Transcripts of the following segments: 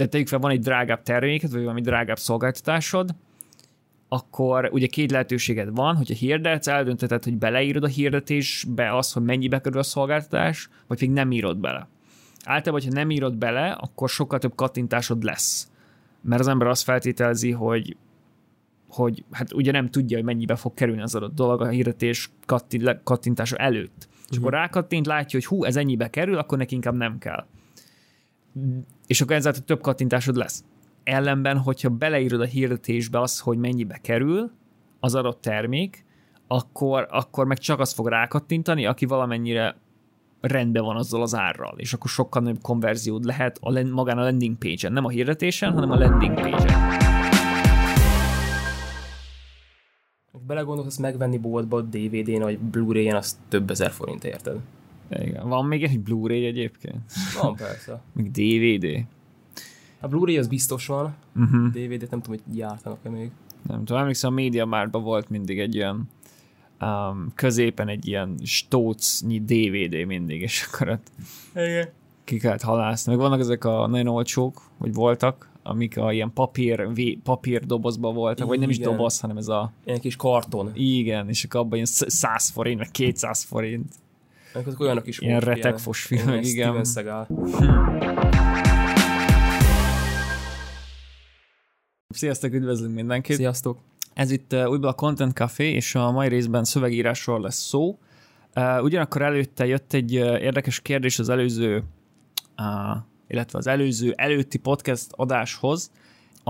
tehát tegyük fel, van egy drágább terméket, vagy valami drágább szolgáltatásod, akkor ugye két lehetőséged van, hogyha hirdetsz, eldönteted, hogy beleírod a hirdetésbe azt, hogy mennyibe kerül a szolgáltatás, vagy pedig nem írod bele. Általában, hogyha nem írod bele, akkor sokkal több kattintásod lesz. Mert az ember azt feltételezi, hogy hogy hát ugye nem tudja, hogy mennyibe fog kerülni az adott dolog a hirdetés kattintása előtt. És uh-huh. akkor rákattint, látja, hogy hú, ez ennyibe kerül, akkor neki inkább nem kell. És akkor ezzel több kattintásod lesz. Ellenben, hogyha beleírod a hirdetésbe azt, hogy mennyibe kerül az adott termék, akkor, akkor meg csak azt fog rákattintani, aki valamennyire rendben van azzal az árral, és akkor sokkal nagyobb konverziód lehet a, magán a landing page-en, nem a hirdetésen, hanem a landing page-en. belegondolsz, megvenni boltba DVD-n vagy Blu-ray-en, az több ezer forint érted. Igen. Van még egy Blu-ray egyébként? Van, persze. még DVD? A Blu-ray az biztos van, uh-huh. DVD-t nem tudom, hogy gyártanak-e még. Nem tudom, emlékszem, a Media Martban volt mindig egy ilyen um, középen egy ilyen stócnyi DVD mindig, és akkor ott Igen. ki kellett halászni. Meg vannak ezek a nagyon olcsók, hogy voltak, amik a ilyen papír, vé, papír dobozban voltak, igen. vagy nem is doboz, hanem ez a... Ilyen kis karton. Igen, és akkor abban ilyen 100 forint, vagy 200 forint. Azok olyanok is Ilyen retekfos filmek, igen. Steven Sziasztok, üdvözlünk mindenkit! Sziasztok! Ez itt uh, újból a Content Café, és a mai részben szövegírásról lesz szó. Uh, ugyanakkor előtte jött egy uh, érdekes kérdés az előző uh, illetve az előző, előtti podcast adáshoz,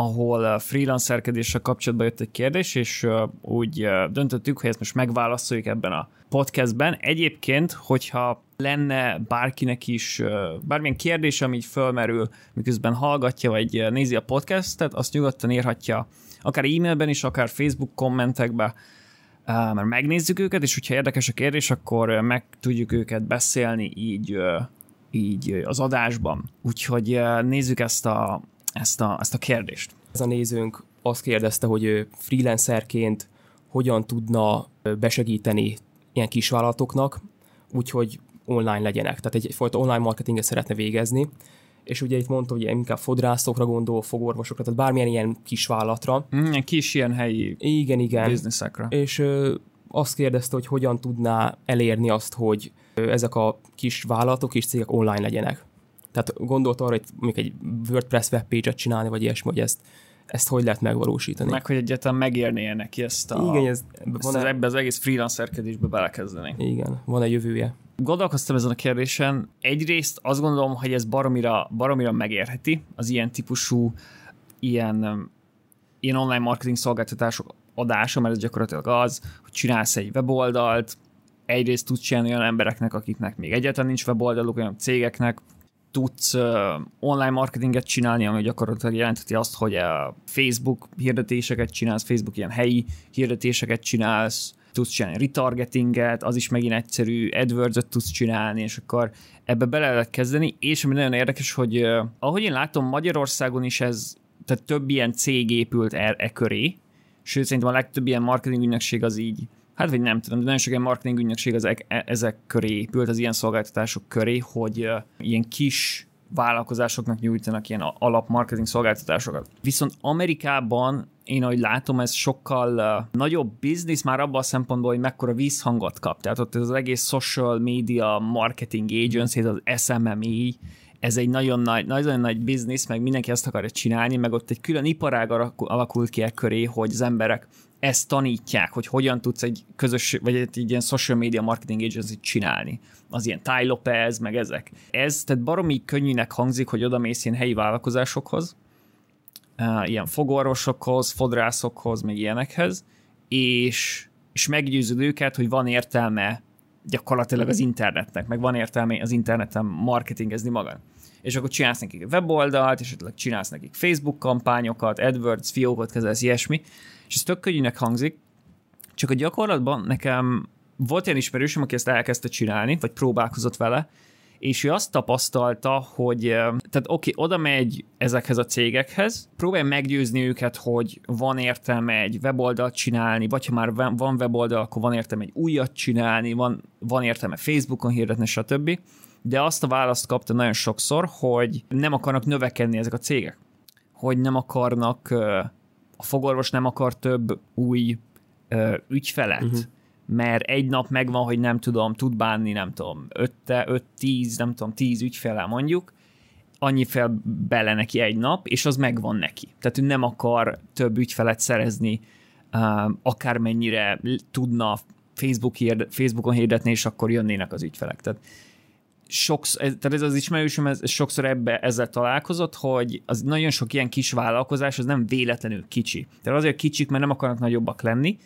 ahol freelancerkedéssel kapcsolatban jött egy kérdés, és úgy döntöttük, hogy ezt most megválaszoljuk ebben a podcastben. Egyébként, hogyha lenne bárkinek is bármilyen kérdés, ami így fölmerül, miközben hallgatja, vagy nézi a podcastet, azt nyugodtan írhatja akár e-mailben is, akár Facebook kommentekbe, mert megnézzük őket, és hogyha érdekes a kérdés, akkor meg tudjuk őket beszélni így így az adásban. Úgyhogy nézzük ezt a, ezt a, ezt a kérdést. Ez a nézőnk azt kérdezte, hogy freelancerként hogyan tudna besegíteni ilyen kisvállalatoknak, úgyhogy online legyenek. Tehát egyfajta online marketinget szeretne végezni, és ugye itt mondta, hogy inkább fodrászokra gondol, fogorvosokra, tehát bármilyen ilyen kisvállalatra. Mm, kis ilyen helyi igen, igen. bizniszekre. És ö, azt kérdezte, hogy hogyan tudná elérni azt, hogy ezek a kis vállalatok és cégek online legyenek. Tehát gondolt arra, hogy mondjuk egy WordPress webpage-et csinálni, vagy ilyesmi, hogy ezt, ezt hogy lehet megvalósítani. Meg, hogy egyáltalán megérnie neki ezt, a, Igen, ez, ezt van az, ebbe az egész freelancerkedésbe belekezdeni. Igen, van egy jövője. Gondolkoztam ezen a kérdésen. Egyrészt azt gondolom, hogy ez baromira, baromira megérheti az ilyen típusú, ilyen, ilyen online marketing szolgáltatások adása, mert ez gyakorlatilag az, hogy csinálsz egy weboldalt, egyrészt tudsz csinálni olyan embereknek, akiknek még egyáltalán nincs weboldaluk, olyan cégeknek, tudsz online marketinget csinálni, ami gyakorlatilag jelentheti azt, hogy a Facebook hirdetéseket csinálsz, Facebook ilyen helyi hirdetéseket csinálsz, tudsz csinálni retargetinget, az is megint egyszerű, AdWords-ot tudsz csinálni, és akkor ebbe bele lehet kezdeni, és ami nagyon érdekes, hogy ahogy én látom, Magyarországon is ez, tehát több ilyen cég épült e, e köré, sőt szerintem a legtöbb ilyen marketing ügynökség az így hát vagy nem tudom, de nagyon sok ilyen marketing ügynökség ezek, ezek köré épült, az ilyen szolgáltatások köré, hogy ilyen kis vállalkozásoknak nyújtanak ilyen alapmarketing szolgáltatásokat. Viszont Amerikában én ahogy látom, ez sokkal uh, nagyobb biznisz már abban a szempontból, hogy mekkora vízhangot kap. Tehát ott ez az egész social media marketing agency, az SMME, ez egy nagyon nagy, nagyon nagy biznisz, meg mindenki ezt akarja csinálni, meg ott egy külön iparág alakult ki e köré, hogy az emberek ezt tanítják, hogy hogyan tudsz egy közös, vagy egy, ilyen social media marketing agency csinálni. Az ilyen Ty Lopez, meg ezek. Ez tehát baromi könnyűnek hangzik, hogy oda mész ilyen helyi vállalkozásokhoz, ilyen fogorvosokhoz, fodrászokhoz, meg ilyenekhez, és, és meggyőződ őket, hogy van értelme gyakorlatilag az internetnek, meg van értelme az interneten marketingezni magad. És akkor csinálsz nekik weboldalt, és esetleg csinálsz nekik Facebook kampányokat, AdWords, fiókot kezelsz, ilyesmi, és ez tök könnyűnek hangzik, csak a gyakorlatban nekem volt ilyen ismerősöm, aki ezt elkezdte csinálni, vagy próbálkozott vele, és ő azt tapasztalta, hogy tehát oké, okay, oda megy ezekhez a cégekhez, próbálja meggyőzni őket, hogy van értelme egy weboldalt csinálni, vagy ha már van weboldal, akkor van értelme egy újat csinálni, van, van értelme Facebookon hirdetni, stb. de azt a választ kapta nagyon sokszor, hogy nem akarnak növekedni ezek a cégek. Hogy nem akarnak, a fogorvos nem akar több új ügyfelet, uh-huh. mert egy nap megvan, hogy nem tudom, tud bánni, nem tudom, 5-10, nem tudom, 10 ügyfele mondjuk, annyi fel bele neki egy nap, és az megvan neki. Tehát ő nem akar több ügyfelet szerezni, akármennyire tudna Facebook hird, Facebookon hirdetni, és akkor jönnének az ügyfelek. Tehát, sokszor, tehát ez az ismerősöm ez, ez sokszor ebbe ezzel találkozott, hogy az nagyon sok ilyen kis vállalkozás az nem véletlenül kicsi. Tehát azért kicsik, mert nem akarnak nagyobbak lenni,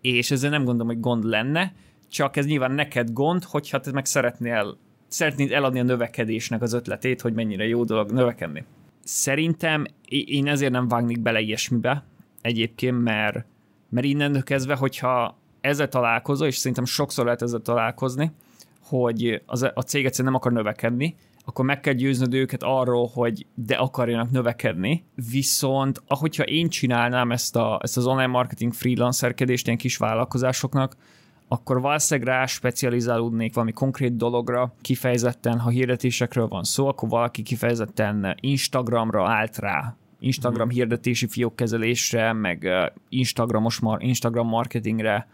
és ezzel nem gondolom, hogy gond lenne, csak ez nyilván neked gond, hogyha te meg szeretnél, szeretnéd eladni a növekedésnek az ötletét, hogy mennyire jó dolog növekedni. Szerintem én ezért nem vágnék bele ilyesmibe egyébként, mert, mert innen kezdve, hogyha ezzel találkozol, és szerintem sokszor lehet ezzel találkozni, hogy az, a cég egyszerűen nem akar növekedni, akkor meg kell győznöd őket arról, hogy de akarjanak növekedni, viszont ahogyha én csinálnám ezt, a, ezt az online marketing freelancerkedést ilyen kis vállalkozásoknak, akkor valószínűleg rá specializálódnék valami konkrét dologra, kifejezetten, ha hirdetésekről van szó, akkor valaki kifejezetten Instagramra állt rá, Instagram hmm. hirdetési fiókkezelésre, meg Instagramos, Instagram marketingre,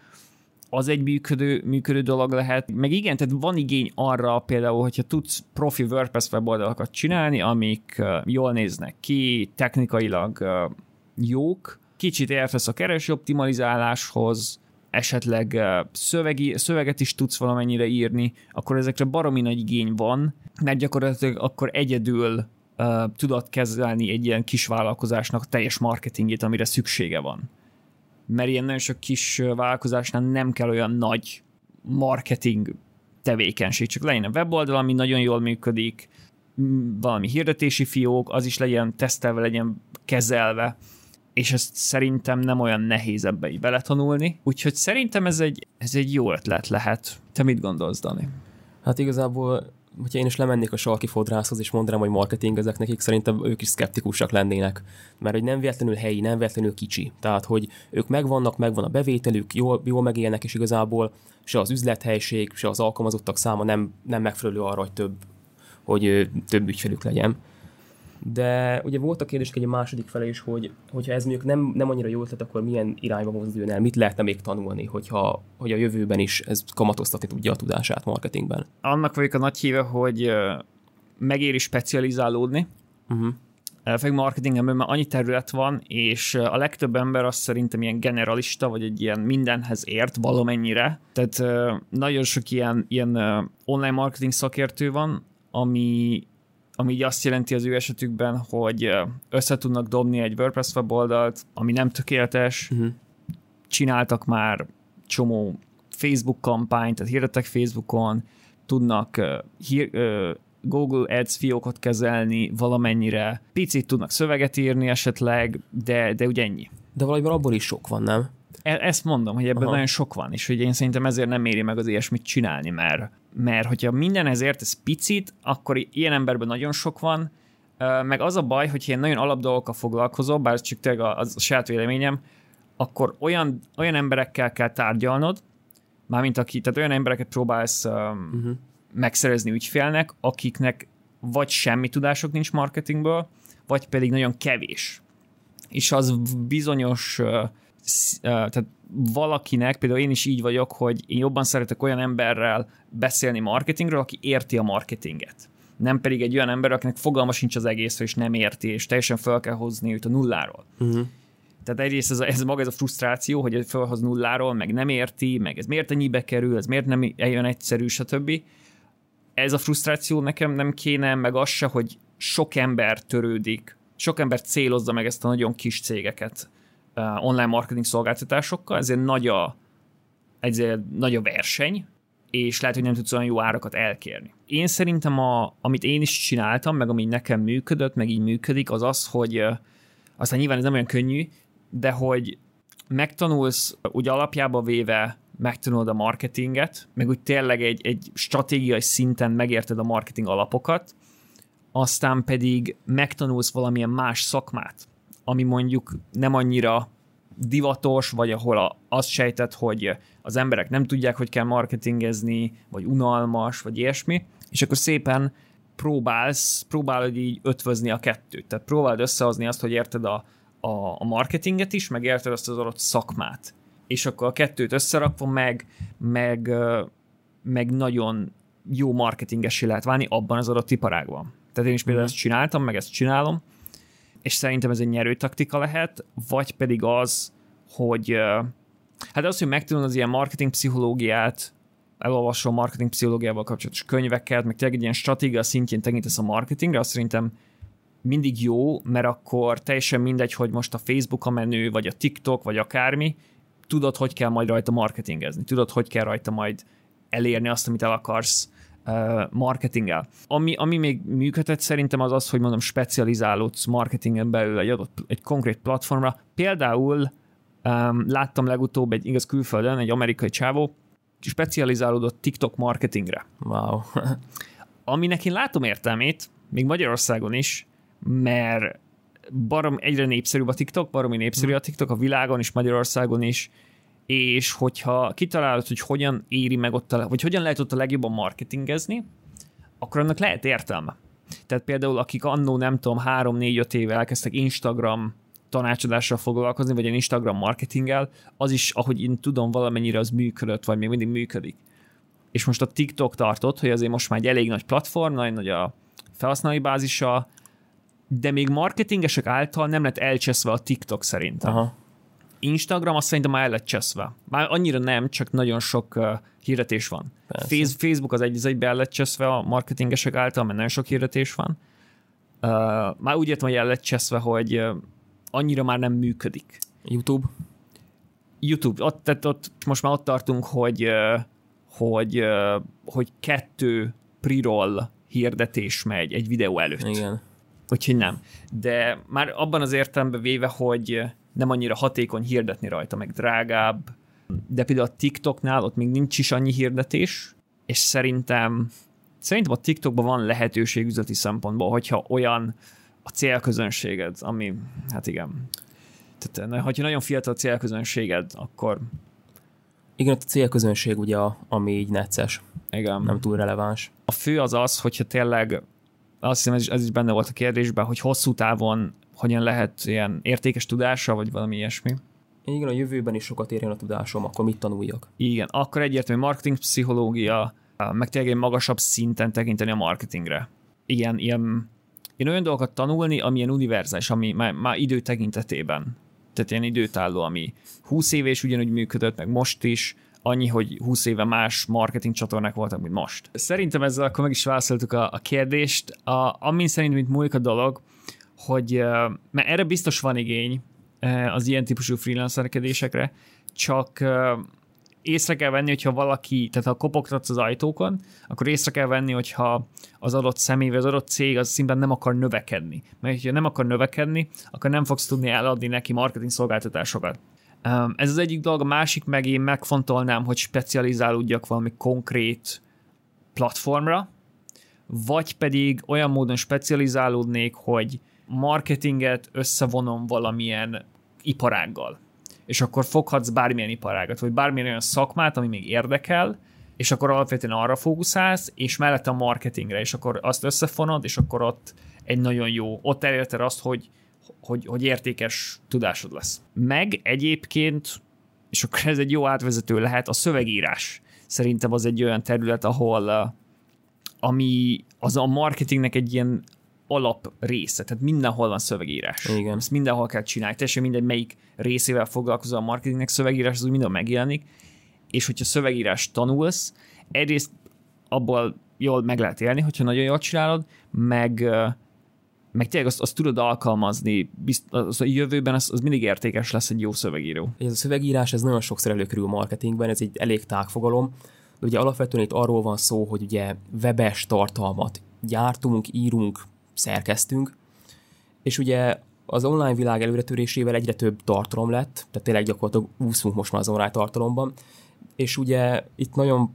az egy működő, működő dolog lehet. Meg igen, tehát van igény arra például, hogyha tudsz profi WordPress weboldalakat csinálni, amik jól néznek ki, technikailag jók, kicsit értesz a kereső optimalizáláshoz, esetleg szövegi, szöveget is tudsz valamennyire írni, akkor ezekre baromi nagy igény van, mert gyakorlatilag akkor egyedül uh, tudod kezelni egy ilyen kis vállalkozásnak teljes marketingét, amire szüksége van mert ilyen nagyon sok kis vállalkozásnál nem kell olyan nagy marketing tevékenység, csak legyen a weboldal, ami nagyon jól működik, valami hirdetési fiók, az is legyen tesztelve, legyen kezelve, és ezt szerintem nem olyan nehéz ebbe így beletanulni, úgyhogy szerintem ez egy, ez egy jó ötlet lehet. Te mit gondolsz, Dani? Hát igazából hogyha én is lemennék a sarki fodrászhoz, és mondanám, hogy marketing ezek nekik, szerintem ők is szkeptikusak lennének. Mert hogy nem véletlenül helyi, nem véletlenül kicsi. Tehát, hogy ők megvannak, megvan a bevételük, jól, jól megélnek, és igazából se az üzlethelység, se az alkalmazottak száma nem, nem megfelelő arra, hogy több, hogy több ügyfelük legyen. De ugye volt a kérdés egy második fele is, hogy hogyha ez mondjuk nem, nem annyira jó ötlet, akkor milyen irányba mozduljon el, mit lehetne még tanulni, hogyha, hogy a jövőben is ez kamatoztatni tudja a tudását marketingben. Annak vagyok a nagy híve, hogy megéri specializálódni, uh-huh. Főleg marketingben, mert annyi terület van, és a legtöbb ember azt szerintem ilyen generalista, vagy egy ilyen mindenhez ért valamennyire. Tehát nagyon sok ilyen, ilyen online marketing szakértő van, ami ami így azt jelenti az ő esetükben, hogy össze tudnak dobni egy WordPress weboldalt, ami nem tökéletes, uh-huh. csináltak már csomó Facebook kampányt, tehát hirdettek Facebookon, tudnak uh, hír, uh, Google Ads fiókot kezelni valamennyire, picit tudnak szöveget írni esetleg, de, de ugye ennyi. De valamiben abból is sok van, nem? E- ezt mondom, hogy ebben Aha. nagyon sok van, és hogy én szerintem ezért nem éri meg az ilyesmit csinálni, mert, mert hogyha minden ezért ez picit, akkor ilyen emberben nagyon sok van, meg az a baj, hogy én nagyon alap dolgokkal foglalkozom, bár csak tényleg a, a saját véleményem, akkor olyan, olyan emberekkel kell tárgyalnod, mármint aki, tehát olyan embereket próbálsz um, uh-huh. megszerezni ügyfélnek, akiknek vagy semmi tudások nincs marketingből, vagy pedig nagyon kevés. És az bizonyos uh, tehát valakinek, például én is így vagyok, hogy én jobban szeretek olyan emberrel beszélni marketingről, aki érti a marketinget. Nem pedig egy olyan ember, akinek fogalma sincs az egészről, és nem érti, és teljesen fel kell hozni őt a nulláról. Uh-huh. Tehát egyrészt ez, a, ez maga ez a frusztráció, hogy felhoz nulláról, meg nem érti, meg ez miért ennyibe kerül, ez miért nem eljön egyszerű, stb. Ez a frusztráció nekem nem kéne, meg az se, hogy sok ember törődik, sok ember célozza meg ezt a nagyon kis cégeket online marketing szolgáltatásokkal, ezért nagy a, ezért nagy a verseny, és lehet, hogy nem tudsz olyan jó árakat elkérni. Én szerintem, a, amit én is csináltam, meg ami nekem működött, meg így működik, az az, hogy aztán nyilván ez nem olyan könnyű, de hogy megtanulsz úgy alapjába véve megtanulod a marketinget, meg úgy tényleg egy, egy stratégiai szinten megérted a marketing alapokat, aztán pedig megtanulsz valamilyen más szakmát ami mondjuk nem annyira divatos, vagy ahol a, azt sejtett, hogy az emberek nem tudják, hogy kell marketingezni, vagy unalmas, vagy ilyesmi, és akkor szépen próbálsz, próbálod így ötvözni a kettőt. Tehát próbáld összehozni azt, hogy érted a, a, a marketinget is, meg érted azt az adott szakmát. És akkor a kettőt összerakva meg, meg, meg nagyon jó marketingesé lehet válni abban az adott iparágban. Tehát én is például mm. ezt csináltam, meg ezt csinálom, és szerintem ez egy nyerő taktika lehet, vagy pedig az, hogy hát az, hogy megtanulod az ilyen marketing pszichológiát, elolvasol marketing pszichológiával kapcsolatos könyveket, meg tényleg egy ilyen stratégia szintjén tekintesz a marketingre, azt szerintem mindig jó, mert akkor teljesen mindegy, hogy most a Facebook a menő, vagy a TikTok, vagy akármi, tudod, hogy kell majd rajta marketingezni, tudod, hogy kell rajta majd elérni azt, amit el akarsz marketinggel. Ami, ami még működhet szerintem az az, hogy mondom, specializálódsz marketingen belül egy adott, egy konkrét platformra. Például um, láttam legutóbb egy igaz külföldön, egy amerikai csávó, specializálódott TikTok marketingre. Wow. Aminek én látom értelmét, még Magyarországon is, mert barom egyre népszerűbb a TikTok, baromi népszerű a TikTok a világon is, Magyarországon is, és hogyha kitalálod, hogy hogyan éri meg ott, a, vagy hogyan lehet ott a legjobban marketingezni, akkor annak lehet értelme. Tehát például akik annó nem tudom, három, négy, öt éve elkezdtek Instagram tanácsadással foglalkozni, vagy egy Instagram marketinggel, az is, ahogy én tudom, valamennyire az működött, vagy még mindig működik. És most a TikTok tartott, hogy azért most már egy elég nagy platform, nagyon nagy a felhasználói bázisa, de még marketingesek által nem lett elcseszve a TikTok szerintem. Aha. Instagram azt szerintem már el lett cseszve. Már annyira nem, csak nagyon sok uh, hirdetés van. Face, Facebook az egy, az egybe el lett cseszve a marketingesek által, mert nagyon sok hirdetés van. Uh, már úgy értem, hogy el lett cseszve, hogy uh, annyira már nem működik. YouTube? YouTube, ott, tehát ott, most már ott tartunk, hogy, hogy, hogy kettő pre-roll hirdetés megy egy videó előtt. Igen. Úgyhogy nem. De már abban az értelemben véve, hogy nem annyira hatékony hirdetni rajta, meg drágább, de például a TikToknál ott még nincs is annyi hirdetés, és szerintem szerintem a TikTokban van lehetőség üzleti szempontból, hogyha olyan a célközönséged, ami, hát igen. Tehát, hogyha nagyon fiatal a célközönséged, akkor... Igen, a célközönség ugye, ami így necces. Igen. Nem túl releváns. A fő az az, hogyha tényleg, azt hiszem ez is, ez is benne volt a kérdésben, hogy hosszú távon hogyan lehet ilyen értékes tudása, vagy valami ilyesmi. Igen, a jövőben is sokat érjen a tudásom, akkor mit tanuljak? Igen, akkor egyértelmű marketing pszichológia, meg tényleg egy magasabb szinten tekinteni a marketingre. Igen, ilyen én olyan dolgokat tanulni, ami ilyen univerzális, ami már, már idő tekintetében. Tehát ilyen időtálló, ami 20 éve is ugyanúgy működött, meg most is, annyi, hogy 20 éve más marketing csatornák voltak, mint most. Szerintem ezzel akkor meg is válaszoltuk a, a kérdést. A, amin szerint, mint múlik a dolog, hogy mert erre biztos van igény az ilyen típusú freelancerkedésekre, csak észre kell venni, hogyha valaki, tehát ha kopogtatsz az ajtókon, akkor észre kell venni, hogyha az adott személy, vagy az adott cég az szintén nem akar növekedni. Mert ha nem akar növekedni, akkor nem fogsz tudni eladni neki marketing szolgáltatásokat. Ez az egyik dolog, a másik meg én megfontolnám, hogy specializálódjak valami konkrét platformra, vagy pedig olyan módon specializálódnék, hogy marketinget összevonom valamilyen iparággal és akkor foghatsz bármilyen iparágat, vagy bármilyen olyan szakmát, ami még érdekel, és akkor alapvetően arra fókuszálsz, és mellette a marketingre, és akkor azt összefonod, és akkor ott egy nagyon jó, ott elérted azt, hogy, hogy, hogy értékes tudásod lesz. Meg egyébként, és akkor ez egy jó átvezető lehet, a szövegírás. Szerintem az egy olyan terület, ahol ami az a marketingnek egy ilyen alap része, tehát mindenhol van szövegírás. Igen. Ezt mindenhol kell csinálni, teljesen mindegy, melyik részével foglalkozol a marketingnek szövegírás, az úgy mindenhol megjelenik, és hogyha szövegírás tanulsz, egyrészt abból jól meg lehet élni, hogyha nagyon jól csinálod, meg, meg tényleg azt, azt tudod alkalmazni, bizt, az a jövőben az, az mindig értékes lesz egy jó szövegíró. Ez a szövegírás, ez nagyon sokszor előkerül marketingben, ez egy elég tágfogalom, de ugye alapvetően itt arról van szó, hogy ugye webes tartalmat gyártunk, írunk, szerkeztünk, és ugye az online világ előretörésével egyre több tartalom lett, tehát tényleg gyakorlatilag úszunk most már az online tartalomban, és ugye itt nagyon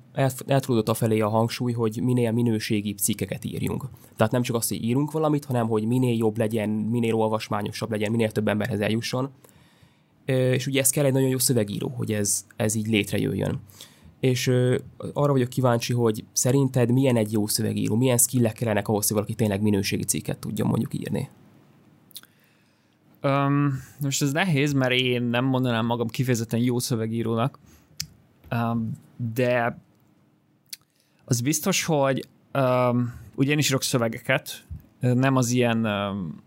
eltudott a felé a hangsúly, hogy minél minőségibb cikkeket írjunk. Tehát nem csak azt, hogy írunk valamit, hanem hogy minél jobb legyen, minél olvasmányosabb legyen, minél több emberhez eljusson. És ugye ez kell egy nagyon jó szövegíró, hogy ez, ez így létrejöjjön. És ö, arra vagyok kíváncsi, hogy szerinted milyen egy jó szövegíró, milyen skillek kellenek ahhoz, hogy valaki tényleg minőségi cikket tudjon mondjuk írni? Um, most ez nehéz, mert én nem mondanám magam kifejezetten jó szövegírónak, um, de az biztos, hogy um, ugye én is írok szövegeket, nem az ilyen um,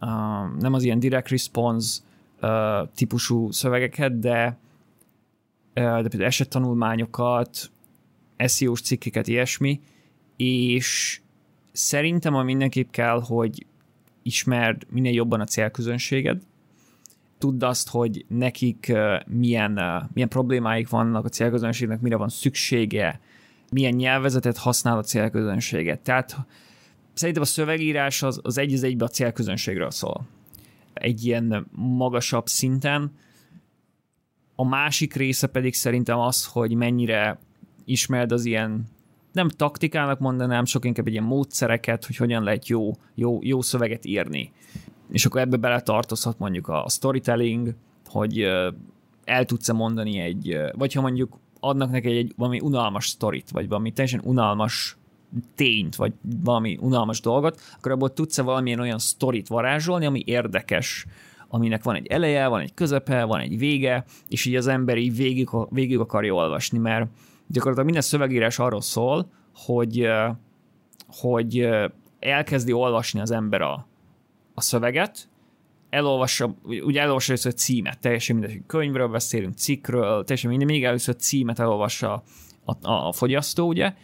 um, nem az ilyen direct response uh, típusú szövegeket, de, de például esettanulmányokat, SEO-s cikkeket, ilyesmi, és szerintem a mindenképp kell, hogy ismerd minél jobban a célközönséged, tudd azt, hogy nekik milyen, milyen problémáik vannak a célközönségnek, mire van szüksége, milyen nyelvezetet használ a célközönséget. Tehát szerintem a szövegírás az, az egy az egybe a célközönségről szól. Egy ilyen magasabb szinten. A másik része pedig szerintem az, hogy mennyire ismered az ilyen nem taktikának mondanám, sok inkább egy ilyen módszereket, hogy hogyan lehet jó, jó, jó szöveget írni. És akkor ebbe bele tartozhat mondjuk a storytelling, hogy el tudsz-e mondani egy, vagy ha mondjuk adnak neki egy, egy valami unalmas sztorit, vagy valami teljesen unalmas tényt, vagy valami unalmas dolgot, akkor abból tudsz-e valamilyen olyan sztorit varázsolni, ami érdekes, aminek van egy eleje, van egy közepe, van egy vége, és így az ember így végig, végig akarja olvasni, mert gyakorlatilag minden szövegírás arról szól, hogy, hogy elkezdi olvasni az ember a, a szöveget, elolvassa, ugye elolvassa először a címet, teljesen mindegy, hogy könyvről beszélünk, cikkről, teljesen mindegy, még először a címet elolvassa a, a, a fogyasztó, ugye,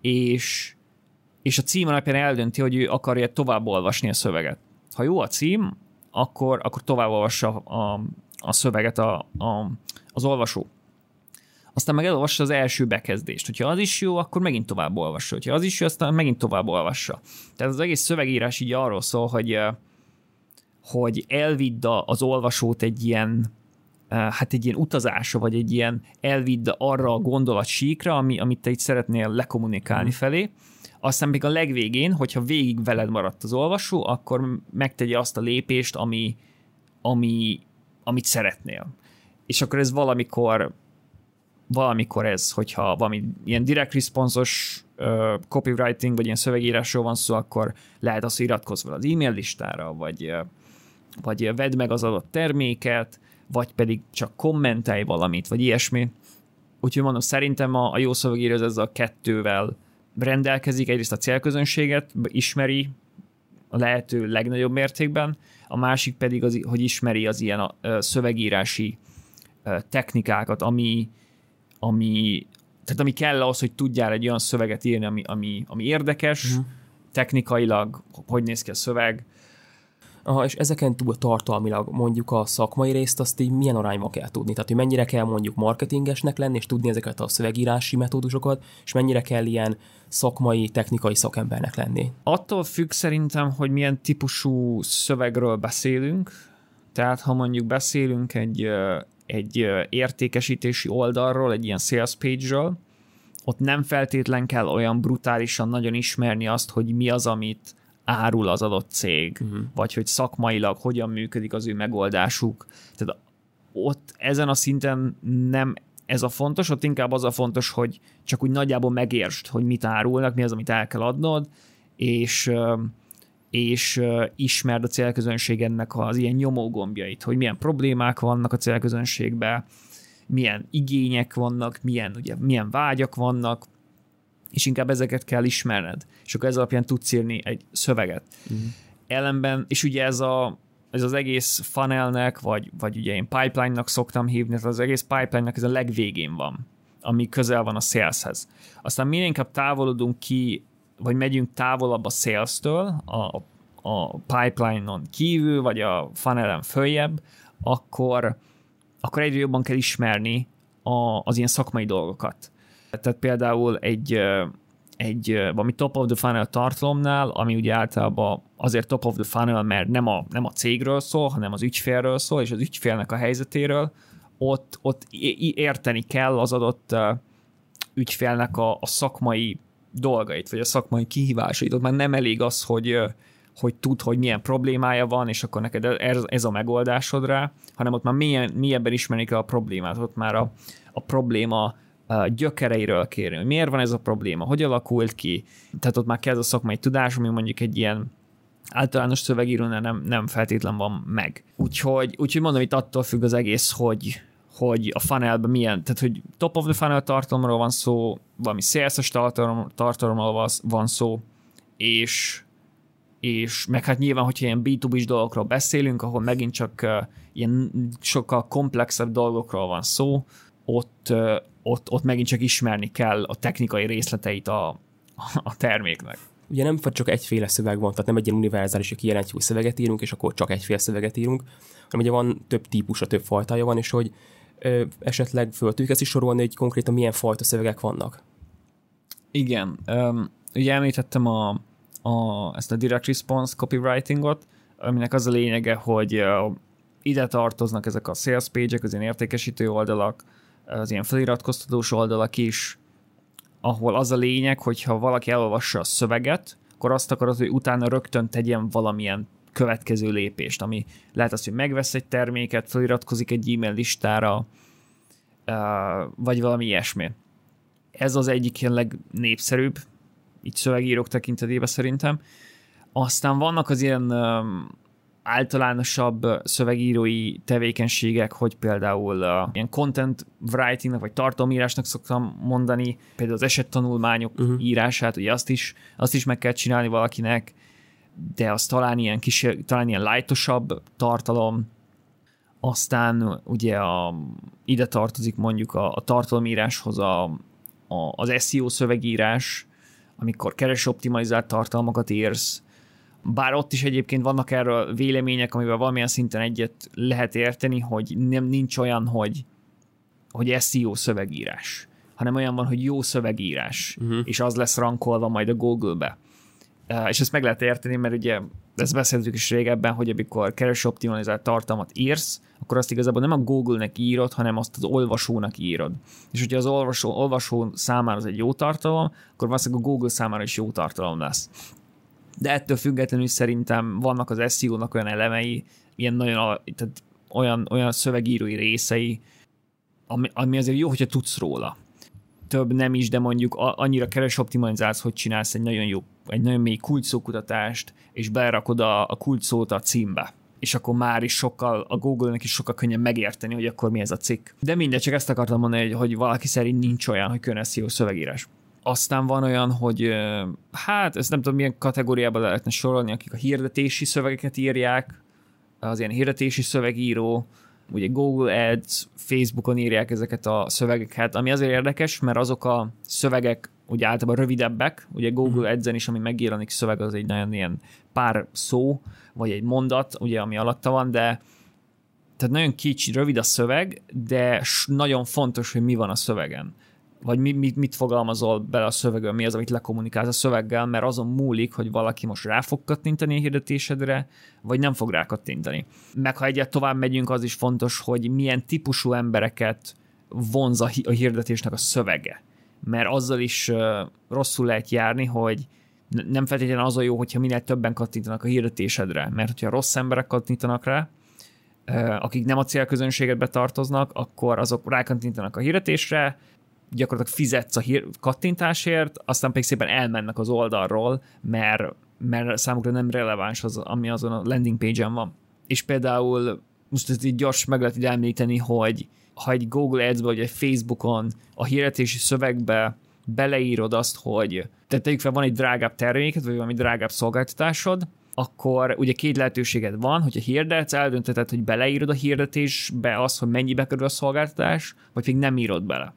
és, és a cím alapján eldönti, hogy ő akarja tovább olvasni a szöveget. Ha jó a cím, akkor, akkor tovább olvassa a, a szöveget a, a, az olvasó aztán meg elolvassa az első bekezdést. Hogyha az is jó, akkor megint tovább olvassa. Hogyha az is jó, aztán megint tovább olvassa. Tehát az egész szövegírás így arról szól, hogy, hogy elvidd az olvasót egy ilyen, hát egy ilyen utazásra, vagy egy ilyen elvidd arra a gondolat síkra, ami, amit te itt szeretnél lekommunikálni mm. felé, aztán még a legvégén, hogyha végig veled maradt az olvasó, akkor megtegye azt a lépést, ami, ami, amit szeretnél. És akkor ez valamikor valamikor ez, hogyha valami ilyen direct response-os uh, copywriting, vagy ilyen szövegírásról van szó, akkor lehet az, hogy iratkozz fel az e-mail listára, vagy, vagy vedd meg az adott terméket, vagy pedig csak kommentelj valamit, vagy ilyesmi. Úgyhogy mondom, szerintem a, a jó szövegíró ezzel a kettővel rendelkezik, egyrészt a célközönséget ismeri a lehető legnagyobb mértékben, a másik pedig az, hogy ismeri az ilyen a, a szövegírási technikákat, ami, ami, tehát ami kell ahhoz, hogy tudjál egy olyan szöveget írni, ami, ami, ami érdekes, uh-huh. technikailag, hogy néz ki a szöveg. Aha, és ezeken túl tartalmilag mondjuk a szakmai részt azt így milyen arányban kell tudni? Tehát, hogy mennyire kell mondjuk marketingesnek lenni, és tudni ezeket a szövegírási metódusokat, és mennyire kell ilyen szakmai, technikai szakembernek lenni? Attól függ szerintem, hogy milyen típusú szövegről beszélünk. Tehát, ha mondjuk beszélünk egy, egy értékesítési oldalról, egy ilyen sales page-ről, ott nem feltétlen kell olyan brutálisan nagyon ismerni azt, hogy mi az, amit árul az adott cég, uh-huh. vagy hogy szakmailag hogyan működik az ő megoldásuk. Tehát ott ezen a szinten nem ez a fontos, ott inkább az a fontos, hogy csak úgy nagyjából megértsd, hogy mit árulnak, mi az, amit el kell adnod, és és ismerd a célközönségednek az ilyen nyomógombjait, hogy milyen problémák vannak a célközönségben, milyen igények vannak, milyen, ugye, milyen vágyak vannak, és inkább ezeket kell ismerned, és akkor ez alapján tudsz írni egy szöveget. Uh-huh. Ellenben, és ugye ez, a, ez az egész funnelnek, vagy, vagy ugye én pipeline-nak szoktam hívni, tehát az egész pipeline-nak ez a legvégén van, ami közel van a saleshez. Aztán minél inkább távolodunk ki vagy megyünk távolabb a sales-től, a, a pipeline-on kívül, vagy a funnelen följebb, akkor, akkor egyre jobban kell ismerni a, az ilyen szakmai dolgokat. Tehát például egy, egy valami top of the funnel tartalomnál, ami ugye általában azért top of the funnel, mert nem a, nem a cégről szól, hanem az ügyfélről szól, és az ügyfélnek a helyzetéről, ott, ott érteni kell az adott ügyfélnek a, a szakmai dolgait, vagy a szakmai kihívásait, ott már nem elég az, hogy, hogy tud, hogy milyen problémája van, és akkor neked ez, a megoldásod rá, hanem ott már milyen, mélyebben ismerik a problémát, ott már a, a probléma gyökereiről kérni, hogy miért van ez a probléma, hogy alakult ki, tehát ott már kezd a szakmai tudás, ami mondjuk egy ilyen általános szövegírónál nem, nem feltétlen van meg. Úgyhogy, úgyhogy mondom, itt attól függ az egész, hogy, hogy a funnelben milyen, tehát hogy top of the funnel tartalomról van szó, valami CSS tartalom, tartalomról van szó, és és meg hát nyilván, hogyha ilyen B2B-s dolgokról beszélünk, ahol megint csak uh, ilyen sokkal komplexebb dolgokról van szó, ott, uh, ott, ott megint csak ismerni kell a technikai részleteit a, a terméknek. Ugye nem csak egyféle szöveg van, tehát nem egy ilyen univerzális, hogy szöveget írunk, és akkor csak egyféle szöveget írunk, hanem ugye van több típusa, több fajtája van, és hogy ö, esetleg föl tudjuk ezt is sorolni, hogy konkrétan milyen fajta szövegek vannak. Igen. Um, ugye említettem a, a, ezt a direct response copywritingot, aminek az a lényege, hogy uh, ide tartoznak ezek a sales page-ek, az ilyen értékesítő oldalak, az ilyen feliratkoztatós oldalak is, ahol az a lényeg, hogyha valaki elolvassa a szöveget, akkor azt akarod, hogy utána rögtön tegyen valamilyen következő lépést, ami lehet az, hogy megvesz egy terméket, feliratkozik egy e-mail listára, vagy valami ilyesmi. Ez az egyik ilyen legnépszerűbb, így szövegírók tekintetében szerintem. Aztán vannak az ilyen általánosabb szövegírói tevékenységek, hogy például uh, ilyen content writingnak vagy tartalomírásnak szoktam mondani, például az esettanulmányok uh-huh. írását, ugye azt is, azt is meg kell csinálni valakinek, de az talán ilyen, kis, talán ilyen lightosabb tartalom, aztán ugye a, ide tartozik mondjuk a, a tartalomíráshoz a, a, az SEO szövegírás, amikor keresőoptimalizált tartalmakat írsz, bár ott is egyébként vannak erről vélemények, amivel valamilyen szinten egyet lehet érteni, hogy nem nincs olyan, hogy, hogy SEO szövegírás, hanem olyan van, hogy jó szövegírás, uh-huh. és az lesz rankolva majd a Google-be. Uh, és ezt meg lehet érteni, mert ugye ezt beszéltük is régebben, hogy amikor kereső-optimalizált tartalmat írsz, akkor azt igazából nem a Google-nek írod, hanem azt az olvasónak írod. És hogyha az olvasó, olvasó számára az egy jó tartalom, akkor valószínűleg a Google számára is jó tartalom lesz de ettől függetlenül szerintem vannak az SEO-nak olyan elemei, ilyen nagyon tehát olyan, olyan szövegírói részei, ami, ami azért jó, hogyha tudsz róla. Több nem is, de mondjuk annyira keres optimalizálsz, hogy csinálsz egy nagyon jó, egy nagyon mély kulcsszókutatást, és berakod a, a kulcsszót a címbe és akkor már is sokkal, a Google-nek is sokkal könnyebb megérteni, hogy akkor mi ez a cikk. De mindegy, csak ezt akartam mondani, hogy, hogy valaki szerint nincs olyan, hogy külön SEO szövegírás. Aztán van olyan, hogy hát ezt nem tudom milyen kategóriába lehetne sorolni, akik a hirdetési szövegeket írják, az ilyen hirdetési szövegíró, ugye Google Ads, Facebookon írják ezeket a szövegeket, ami azért érdekes, mert azok a szövegek ugye általában rövidebbek, ugye Google mhm. Ads-en is, ami megjelenik szöveg, az egy nagyon ilyen pár szó, vagy egy mondat, ugye, ami alatta van, de tehát nagyon kicsi, rövid a szöveg, de nagyon fontos, hogy mi van a szövegen vagy mi, mit, mit fogalmazol bele a szövegön, mi az, amit lekommunikálsz a szöveggel, mert azon múlik, hogy valaki most rá fog kattintani a hirdetésedre, vagy nem fog rá kattintani. Meg ha egyet tovább megyünk, az is fontos, hogy milyen típusú embereket vonz a, a hirdetésnek a szövege. Mert azzal is uh, rosszul lehet járni, hogy nem feltétlenül az a jó, hogyha minél többen kattintanak a hirdetésedre, mert hogyha rossz emberek kattintanak rá, akik nem a célközönséget betartoznak, akkor azok rákattintanak a hirdetésre, gyakorlatilag fizetsz a hír, kattintásért, aztán pedig szépen elmennek az oldalról, mert, mert számukra nem releváns az, ami azon a landing page-en van. És például most ezt így gyors meg lehet említeni, hogy ha egy Google Ads-be vagy egy Facebookon a hirdetési szövegbe beleírod azt, hogy tehát tegyük fel, van egy drágább terméket, vagy valami drágább szolgáltatásod, akkor ugye két lehetőséged van, hogyha hirdetsz, eldönteted, hogy beleírod a hirdetésbe azt, hogy mennyibe kerül a szolgáltatás, vagy pedig nem írod bele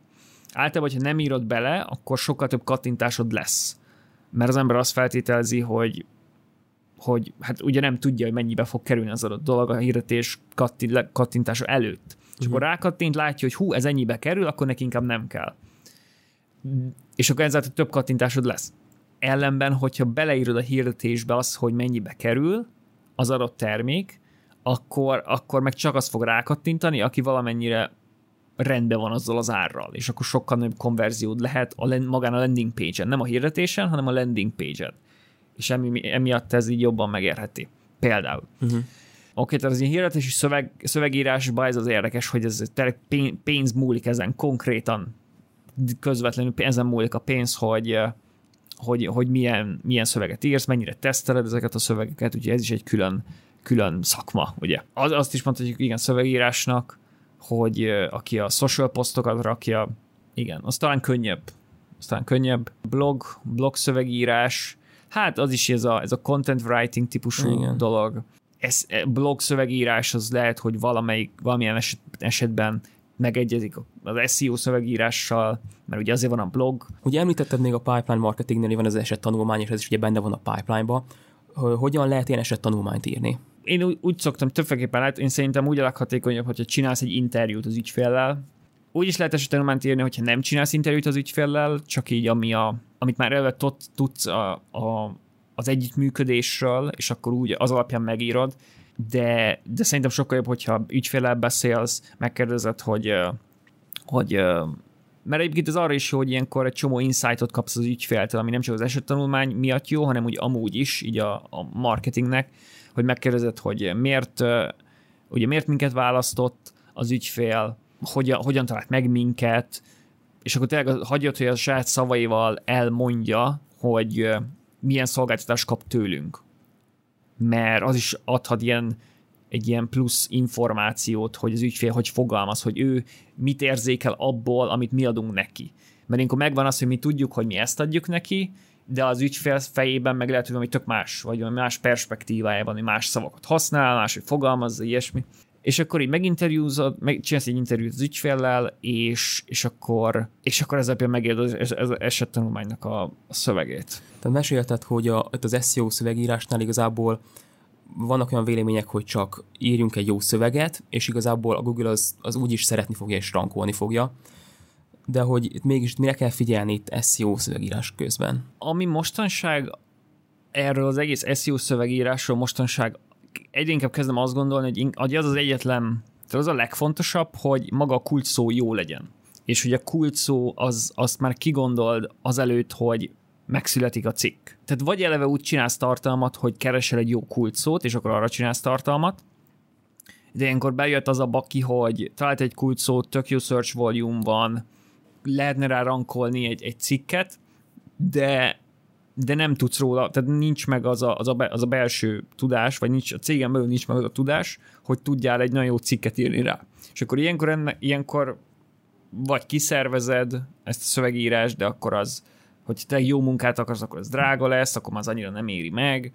általában, hogyha nem írod bele, akkor sokkal több kattintásod lesz. Mert az ember azt feltételezi, hogy hogy hát ugye nem tudja, hogy mennyibe fog kerülni az adott dolog a hirdetés kattintása előtt. Uh-huh. És akkor mhm. rákattint, látja, hogy hú, ez ennyibe kerül, akkor neki inkább nem kell. És akkor ezáltal több kattintásod lesz. Ellenben, hogyha beleírod a hirdetésbe azt, hogy mennyibe kerül az adott termék, akkor, akkor meg csak azt fog rákattintani, aki valamennyire rendben van azzal az árral, és akkor sokkal nagyobb konverziód lehet a, magán a landing page-en, nem a hirdetésen, hanem a landing page-en. És emi, emiatt ez így jobban megérheti. Például. Uh-huh. Oké, okay, tehát az ilyen hirdetési szöveg, szövegírásban ez az érdekes, hogy ez pénz múlik ezen konkrétan közvetlenül ezen múlik a pénz, hogy, hogy, hogy milyen, milyen szöveget írsz, mennyire teszteled ezeket a szövegeket, ugye ez is egy külön, külön szakma, ugye. Az, azt is mondhatjuk, igen, szövegírásnak, hogy aki a social posztokat rakja, igen, az talán könnyebb. Az talán könnyebb. Blog, blog szövegírás, hát az is ez a, ez a content writing típusú igen. dolog. Ez, e, blog szövegírás az lehet, hogy valamelyik, valamilyen eset, esetben megegyezik az SEO szövegírással, mert ugye azért van a blog. Ugye említetted még a pipeline marketingnél, van az eset tanulmány, és ez is ugye benne van a pipeline-ba. Hogyan lehet ilyen eset tanulmányt írni? Én úgy, úgy szoktam többféleképpen lehet, én szerintem úgy a leghatékonyabb, hogyha csinálsz egy interjút az ügyféllel, úgy is lehet esettanulmányt írni, hogyha nem csinálsz interjút az ügyféllel, csak így, ami a, amit már eleve tudsz a, a, az együttműködésről, és akkor úgy az alapján megírod, de, de szerintem sokkal jobb, hogyha ügyféllel beszélsz, megkérdezed, hogy, hogy mert egyébként ez arra is hogy ilyenkor egy csomó insightot kapsz az ügyféltől, ami nem csak az esettanulmány miatt jó, hanem úgy amúgy is, így a, a marketingnek, hogy megkérdezed, hogy miért, ugye miért minket választott az ügyfél, hogyan, hogyan talált meg minket, és akkor tényleg hagyjad, hogy a saját szavaival elmondja, hogy milyen szolgáltatást kap tőlünk. Mert az is adhat ilyen, egy ilyen plusz információt, hogy az ügyfél hogy fogalmaz, hogy ő mit érzékel abból, amit mi adunk neki. Mert akkor megvan az, hogy mi tudjuk, hogy mi ezt adjuk neki, de az ügyfél fejében meg lehet, hogy valami tök más, vagy más perspektívájában, hogy más szavakat használ, más, hogy fogalmazza, ilyesmi és akkor így meginterjúzod, meg csinálsz egy interjút az ügyféllel, és, és akkor, és akkor ezzel például megérd az, az esettanulmánynak a, a szövegét. Tehát mesélted, hogy a, az SEO szövegírásnál igazából vannak olyan vélemények, hogy csak írjunk egy jó szöveget, és igazából a Google az, az úgy is szeretni fogja és rankolni fogja. De hogy itt mégis mire kell figyelni itt SEO szövegírás közben? Ami mostanság erről az egész SEO szövegírásról mostanság egyre inkább kezdem azt gondolni, hogy az az egyetlen, tehát az a legfontosabb, hogy maga a kult szó jó legyen. És hogy a kult szó az, azt már kigondold azelőtt, hogy megszületik a cikk. Tehát vagy eleve úgy csinálsz tartalmat, hogy keresel egy jó kult szót, és akkor arra csinálsz tartalmat, de ilyenkor bejött az a baki, hogy talált egy kult szót, tök jó search volume van, lehetne rá rankolni egy, egy cikket, de de nem tudsz róla, tehát nincs meg az a, az, a, be, az a belső tudás, vagy nincs, a cégen belül nincs meg az a tudás, hogy tudjál egy nagyon jó cikket írni rá. És akkor ilyenkor, enne, ilyenkor vagy kiszervezed ezt a szövegírás, de akkor az, hogy te jó munkát akarsz, akkor az drága lesz, akkor az annyira nem éri meg.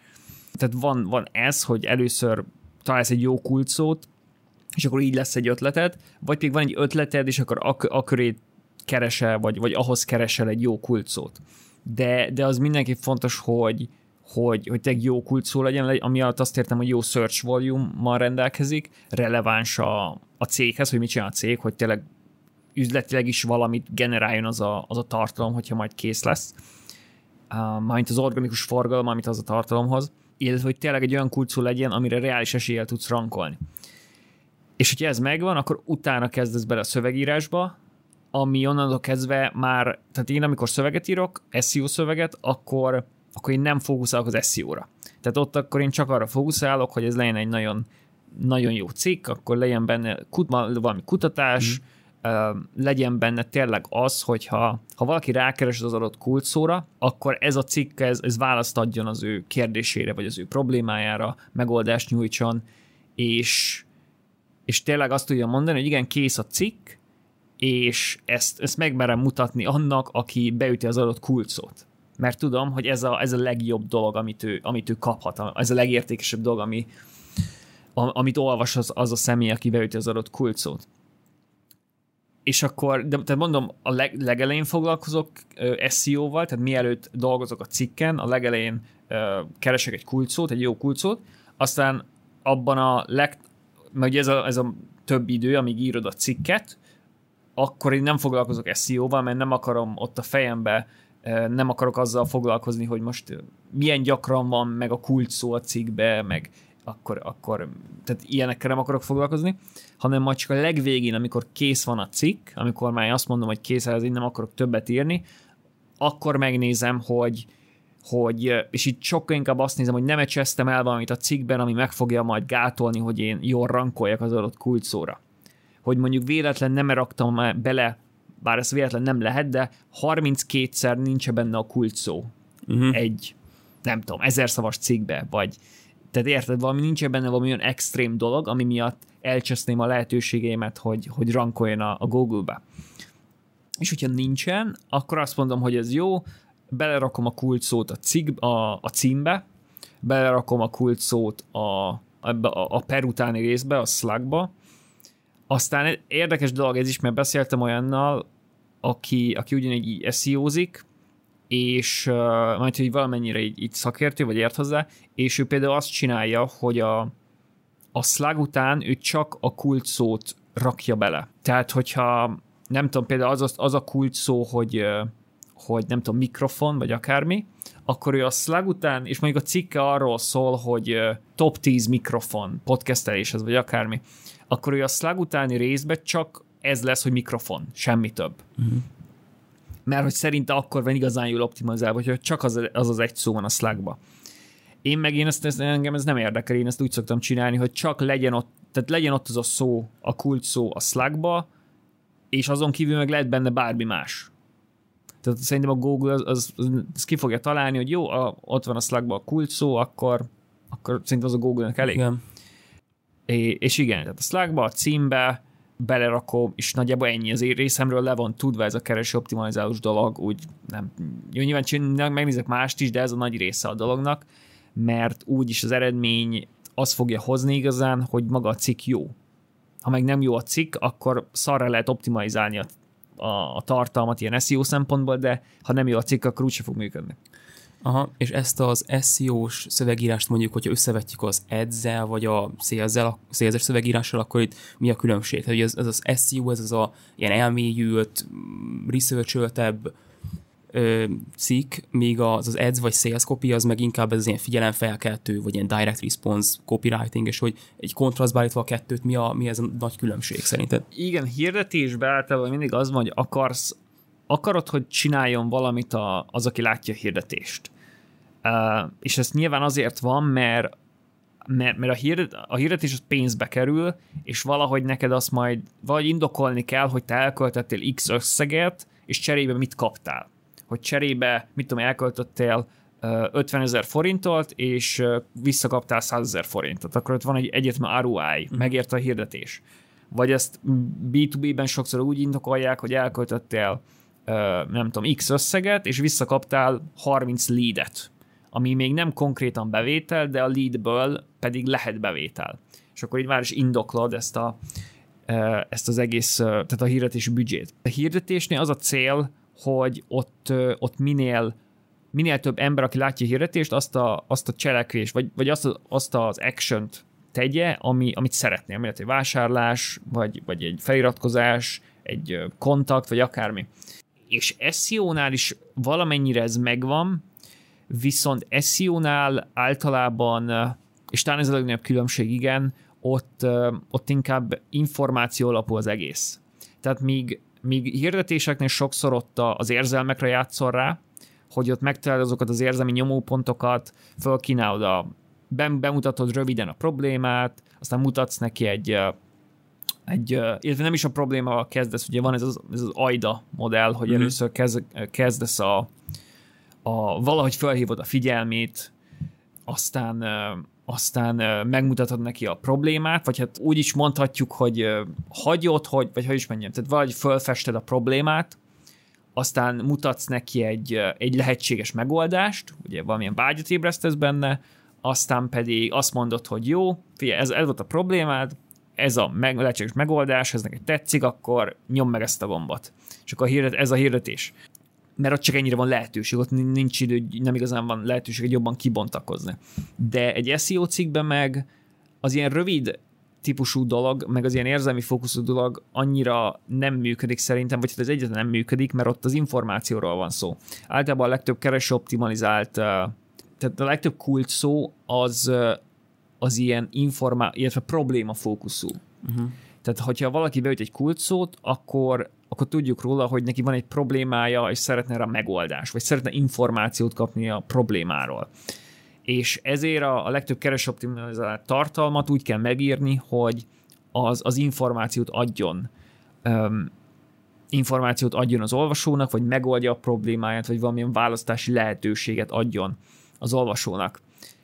Tehát van, van ez, hogy először találsz egy jó kulcót, és akkor így lesz egy ötleted, vagy pedig van egy ötleted, és akkor ak- aköré keresel, vagy, vagy ahhoz keresel egy jó kulcót de, de az mindenképp fontos, hogy, hogy, hogy tényleg jó kulcsszó legyen, ami alatt azt értem, hogy jó search volume-mal rendelkezik, releváns a, a céghez, hogy mit csinál a cég, hogy tényleg üzletileg is valamit generáljon az a, az a tartalom, hogyha majd kész lesz. Uh, majd az organikus forgalom, amit az a tartalomhoz, illetve hogy tényleg egy olyan kulcsszó legyen, amire reális eséllyel tudsz rankolni. És hogyha ez megvan, akkor utána kezdesz bele a szövegírásba, ami onnantól kezdve már, tehát én amikor szöveget írok, SEO szöveget, akkor, akkor én nem fókuszálok az SEO-ra. Tehát ott akkor én csak arra fókuszálok, hogy ez legyen egy nagyon, nagyon jó cikk, akkor legyen benne kut, valami kutatás, mm. Legyen benne tényleg az, hogyha ha valaki rákeres az adott kulcsszóra, akkor ez a cikk, ez, ez választ adjon az ő kérdésére, vagy az ő problémájára, megoldást nyújtson, és, és tényleg azt tudja mondani, hogy igen, kész a cikk, és ezt, ezt megmerem mutatni annak, aki beüti az adott kulcot. Mert tudom, hogy ez a, ez a legjobb dolog, amit ő, amit ő kaphat, ez a legértékesebb dolog, ami, amit olvas az, az a személy, aki beüti az adott kulcot. És akkor, de tehát mondom, a leg, legelején foglalkozok SEO-val, tehát mielőtt dolgozok a cikken, a legelején uh, keresek egy kulcot, egy jó kulcot, aztán abban a leg, mert ugye ez a, ez a több idő, amíg írod a cikket, akkor én nem foglalkozok SEO-val, mert nem akarom ott a fejembe, nem akarok azzal foglalkozni, hogy most milyen gyakran van meg a kult szó a cikkbe, meg akkor, akkor tehát ilyenekkel nem akarok foglalkozni, hanem majd csak a legvégén, amikor kész van a cikk, amikor már azt mondom, hogy kész, ez én nem akarok többet írni, akkor megnézem, hogy, hogy, és itt sokkal inkább azt nézem, hogy nem ecsesztem el valamit a cikkben, ami meg fogja majd gátolni, hogy én jól rankoljak az adott kulcsszóra hogy mondjuk véletlen nem raktam bele bár ez véletlen nem lehet, de 32-szer nincs benne a kult szó uh-huh. egy, nem tudom, ezer szavas cikkbe, vagy tehát érted, valami nincs benne valami olyan extrém dolog, ami miatt elcseszném a lehetőségeimet, hogy, hogy rankoljon a, a Google-be. És hogyha nincsen, akkor azt mondom, hogy ez jó, belerakom a kult szót a, cikk, a, a címbe, belerakom a kult szót a, a, a per utáni részbe, a slugba, aztán érdekes dolog ez is, mert beszéltem olyannal, aki, aki ugyanígy így SEO-zik, és uh, majd, hogy valamennyire így, így szakértő, vagy ért hozzá, és ő például azt csinálja, hogy a, a slug után ő csak a kult szót rakja bele. Tehát, hogyha nem tudom, például az, az a kult szó, hogy, hogy nem tudom, mikrofon, vagy akármi, akkor ő a slug után, és mondjuk a cikke arról szól, hogy top 10 mikrofon podcasteléshez, vagy akármi, akkor ő a slug utáni részben csak ez lesz, hogy mikrofon, semmi több. Uh-huh. Mert hogy szerinte akkor van igazán jól optimalizálva, hogy csak az az, az egy szó van a slugba. Én meg én ezt, ezt, engem ez nem érdekel, én ezt úgy szoktam csinálni, hogy csak legyen ott, tehát legyen ott az a szó, a kult szó a slugba, és azon kívül meg lehet benne bármi más. Tehát szerintem a Google az, az, az, az ki fogja találni, hogy jó, a, ott van a slugba a kult szó, akkor, akkor szerintem az a Google-nek elég. Igen. É, és igen, tehát a slugba, a címbe belerakom, és nagyjából ennyi az részemről le van tudva ez a kereső optimalizálós dolog, úgy nem, jó, nyilván csinál, megnézek mást is, de ez a nagy része a dolognak, mert úgyis az eredmény az fogja hozni igazán, hogy maga a cikk jó ha meg nem jó a cikk, akkor szarra lehet optimalizálni a, a, a tartalmat ilyen SEO szempontból, de ha nem jó a cikk, akkor úgyse fog működni. Aha, és ezt az SEO-s szövegírást mondjuk, hogyha összevetjük az ads vagy a sales szövegírással, akkor itt mi a különbség? Tehát ez, ez az SEO, ez az a ilyen elmélyült, researcholtebb ö, cikk, míg az, az ads vagy sales copy az meg inkább ez az ilyen figyelemfelkeltő, vagy ilyen direct response copywriting, és hogy egy kontrasztba állítva a kettőt, mi, a, mi ez a nagy különbség szerinted? Igen, hirdetésben általában mindig az van, hogy akarsz, akarod, hogy csináljon valamit a, az, aki látja a hirdetést. Uh, és ez nyilván azért van, mert mert, mert a, hirdet, a hirdetés az pénzbe kerül, és valahogy neked azt majd vagy indokolni kell, hogy te elköltettél X összeget, és cserébe mit kaptál hogy cserébe, mit tudom, elköltöttél 50 ezer forintot, és visszakaptál 100 ezer forintot, akkor ott van egy egyetlen ROI, mm. megért a hirdetés. Vagy ezt B2B-ben sokszor úgy indokolják, hogy elköltöttél nem tudom, X összeget, és visszakaptál 30 leadet, ami még nem konkrétan bevétel, de a leadből pedig lehet bevétel. És akkor így már is indoklod ezt, a, ezt az egész, tehát a hirdetési büdzsét. A hirdetésnél az a cél, hogy ott, ott minél, minél több ember, aki látja a hirdetést, azt a, azt a cselekvés, vagy, vagy azt, a, azt az action tegye, ami, amit szeretné, mert egy vásárlás, vagy, vagy egy feliratkozás, egy kontakt, vagy akármi. És SEO-nál is valamennyire ez megvan, viszont SEO-nál általában, és talán ez a legnagyobb különbség, igen, ott, ott inkább információ alapú az egész. Tehát míg míg hirdetéseknél sokszor ott az érzelmekre játszol rá, hogy ott megtalálod azokat az érzelmi nyomópontokat, fölkínálod a bemutatod röviden a problémát, aztán mutatsz neki egy, egy illetve nem is a problémával kezdesz, ugye van ez az, ez az AIDA modell, hogy mm-hmm. először kezd, kezdesz a, a, valahogy felhívod a figyelmét, aztán aztán megmutatod neki a problémát, vagy hát úgy is mondhatjuk, hogy hagyod, hogy, vagy hogy is mondjam, tehát vagy fölfested a problémát, aztán mutatsz neki egy, egy lehetséges megoldást, ugye valamilyen vágyat ébresztesz benne, aztán pedig azt mondod, hogy jó, figyelj, ez, ez volt a problémád, ez a meg, lehetséges megoldás, ez neked tetszik, akkor nyom meg ezt a gombot. És akkor a hirdet, ez a hirdetés mert ott csak ennyire van lehetőség, ott nincs idő, nem igazán van lehetőség jobban kibontakozni. De egy SEO cikkben meg az ilyen rövid típusú dolog, meg az ilyen érzelmi fókuszú dolog annyira nem működik szerintem, vagy hát ez egyetlen nem működik, mert ott az információról van szó. Általában a legtöbb kereső optimalizált, tehát a legtöbb kult szó az, az ilyen informá, illetve probléma fókuszú. Uh-huh. Tehát, hogyha valaki beüt egy kult szót, akkor akkor tudjuk róla, hogy neki van egy problémája, és szeretne rá megoldást, vagy szeretne információt kapni a problémáról. És ezért a, a legtöbb keresoptimalizált tartalmat úgy kell megírni, hogy az, az információt adjon. Um, információt adjon az olvasónak, vagy megoldja a problémáját, vagy valamilyen választási lehetőséget adjon az olvasónak.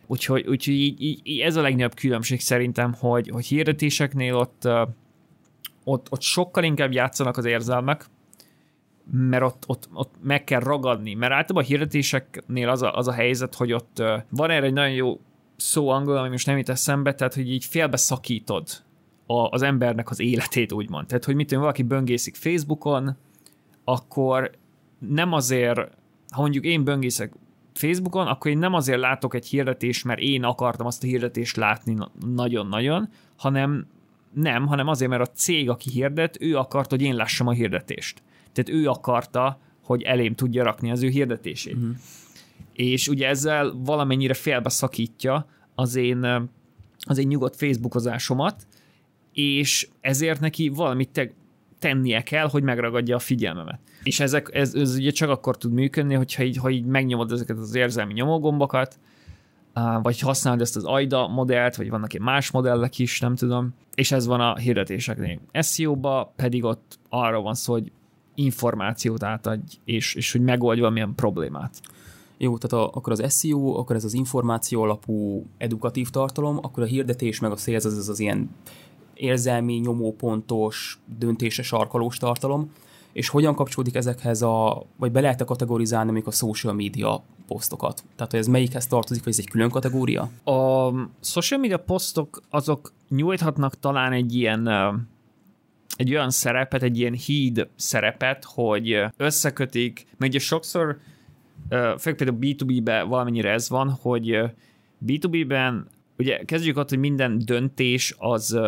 Úgyhogy, úgyhogy így, így, így ez a legnagyobb különbség szerintem, hogy, hogy hirdetéseknél ott, ott, ott sokkal inkább játszanak az érzelmek, mert ott, ott, ott meg kell ragadni, mert általában a hirdetéseknél az a, az a helyzet, hogy ott van erre egy nagyon jó szó angol, ami most nem jut eszembe, tehát hogy így félbe szakítod a, az embernek az életét, úgymond. Tehát, hogy mit valaki böngészik Facebookon, akkor nem azért, ha mondjuk én böngészek Facebookon, akkor én nem azért látok egy hirdetést, mert én akartam azt a hirdetést látni nagyon-nagyon, hanem nem, hanem azért, mert a cég, aki hirdet, ő akart, hogy én lássam a hirdetést. Tehát ő akarta, hogy elém tudja rakni az ő hirdetését. Uh-huh. És ugye ezzel valamennyire félbeszakítja az én, az én nyugodt Facebookozásomat, és ezért neki valamit te, tennie kell, hogy megragadja a figyelmemet. És ezek, ez, ez ugye csak akkor tud működni, hogyha így, ha így megnyomod ezeket az érzelmi nyomógombokat, vagy használod ezt az AIDA modellt, vagy vannak egy más modellek is, nem tudom, és ez van a hirdetéseknél. SEO-ba pedig ott arra van szó, hogy információt átadj, és, és hogy megoldj valamilyen problémát. Jó, tehát a, akkor az SEO, akkor ez az információ alapú edukatív tartalom, akkor a hirdetés meg a sales az, az, az ilyen érzelmi, nyomópontos, döntése sarkalós tartalom, és hogyan kapcsolódik ezekhez a, vagy be lehet kategorizálni még a social media posztokat? Tehát, hogy ez melyikhez tartozik, vagy ez egy külön kategória? A social media posztok azok nyújthatnak talán egy ilyen egy olyan szerepet, egy ilyen híd szerepet, hogy összekötik, mert ugye sokszor, főleg például B2B-ben valamennyire ez van, hogy B2B-ben ugye kezdjük ott, hogy minden döntés az,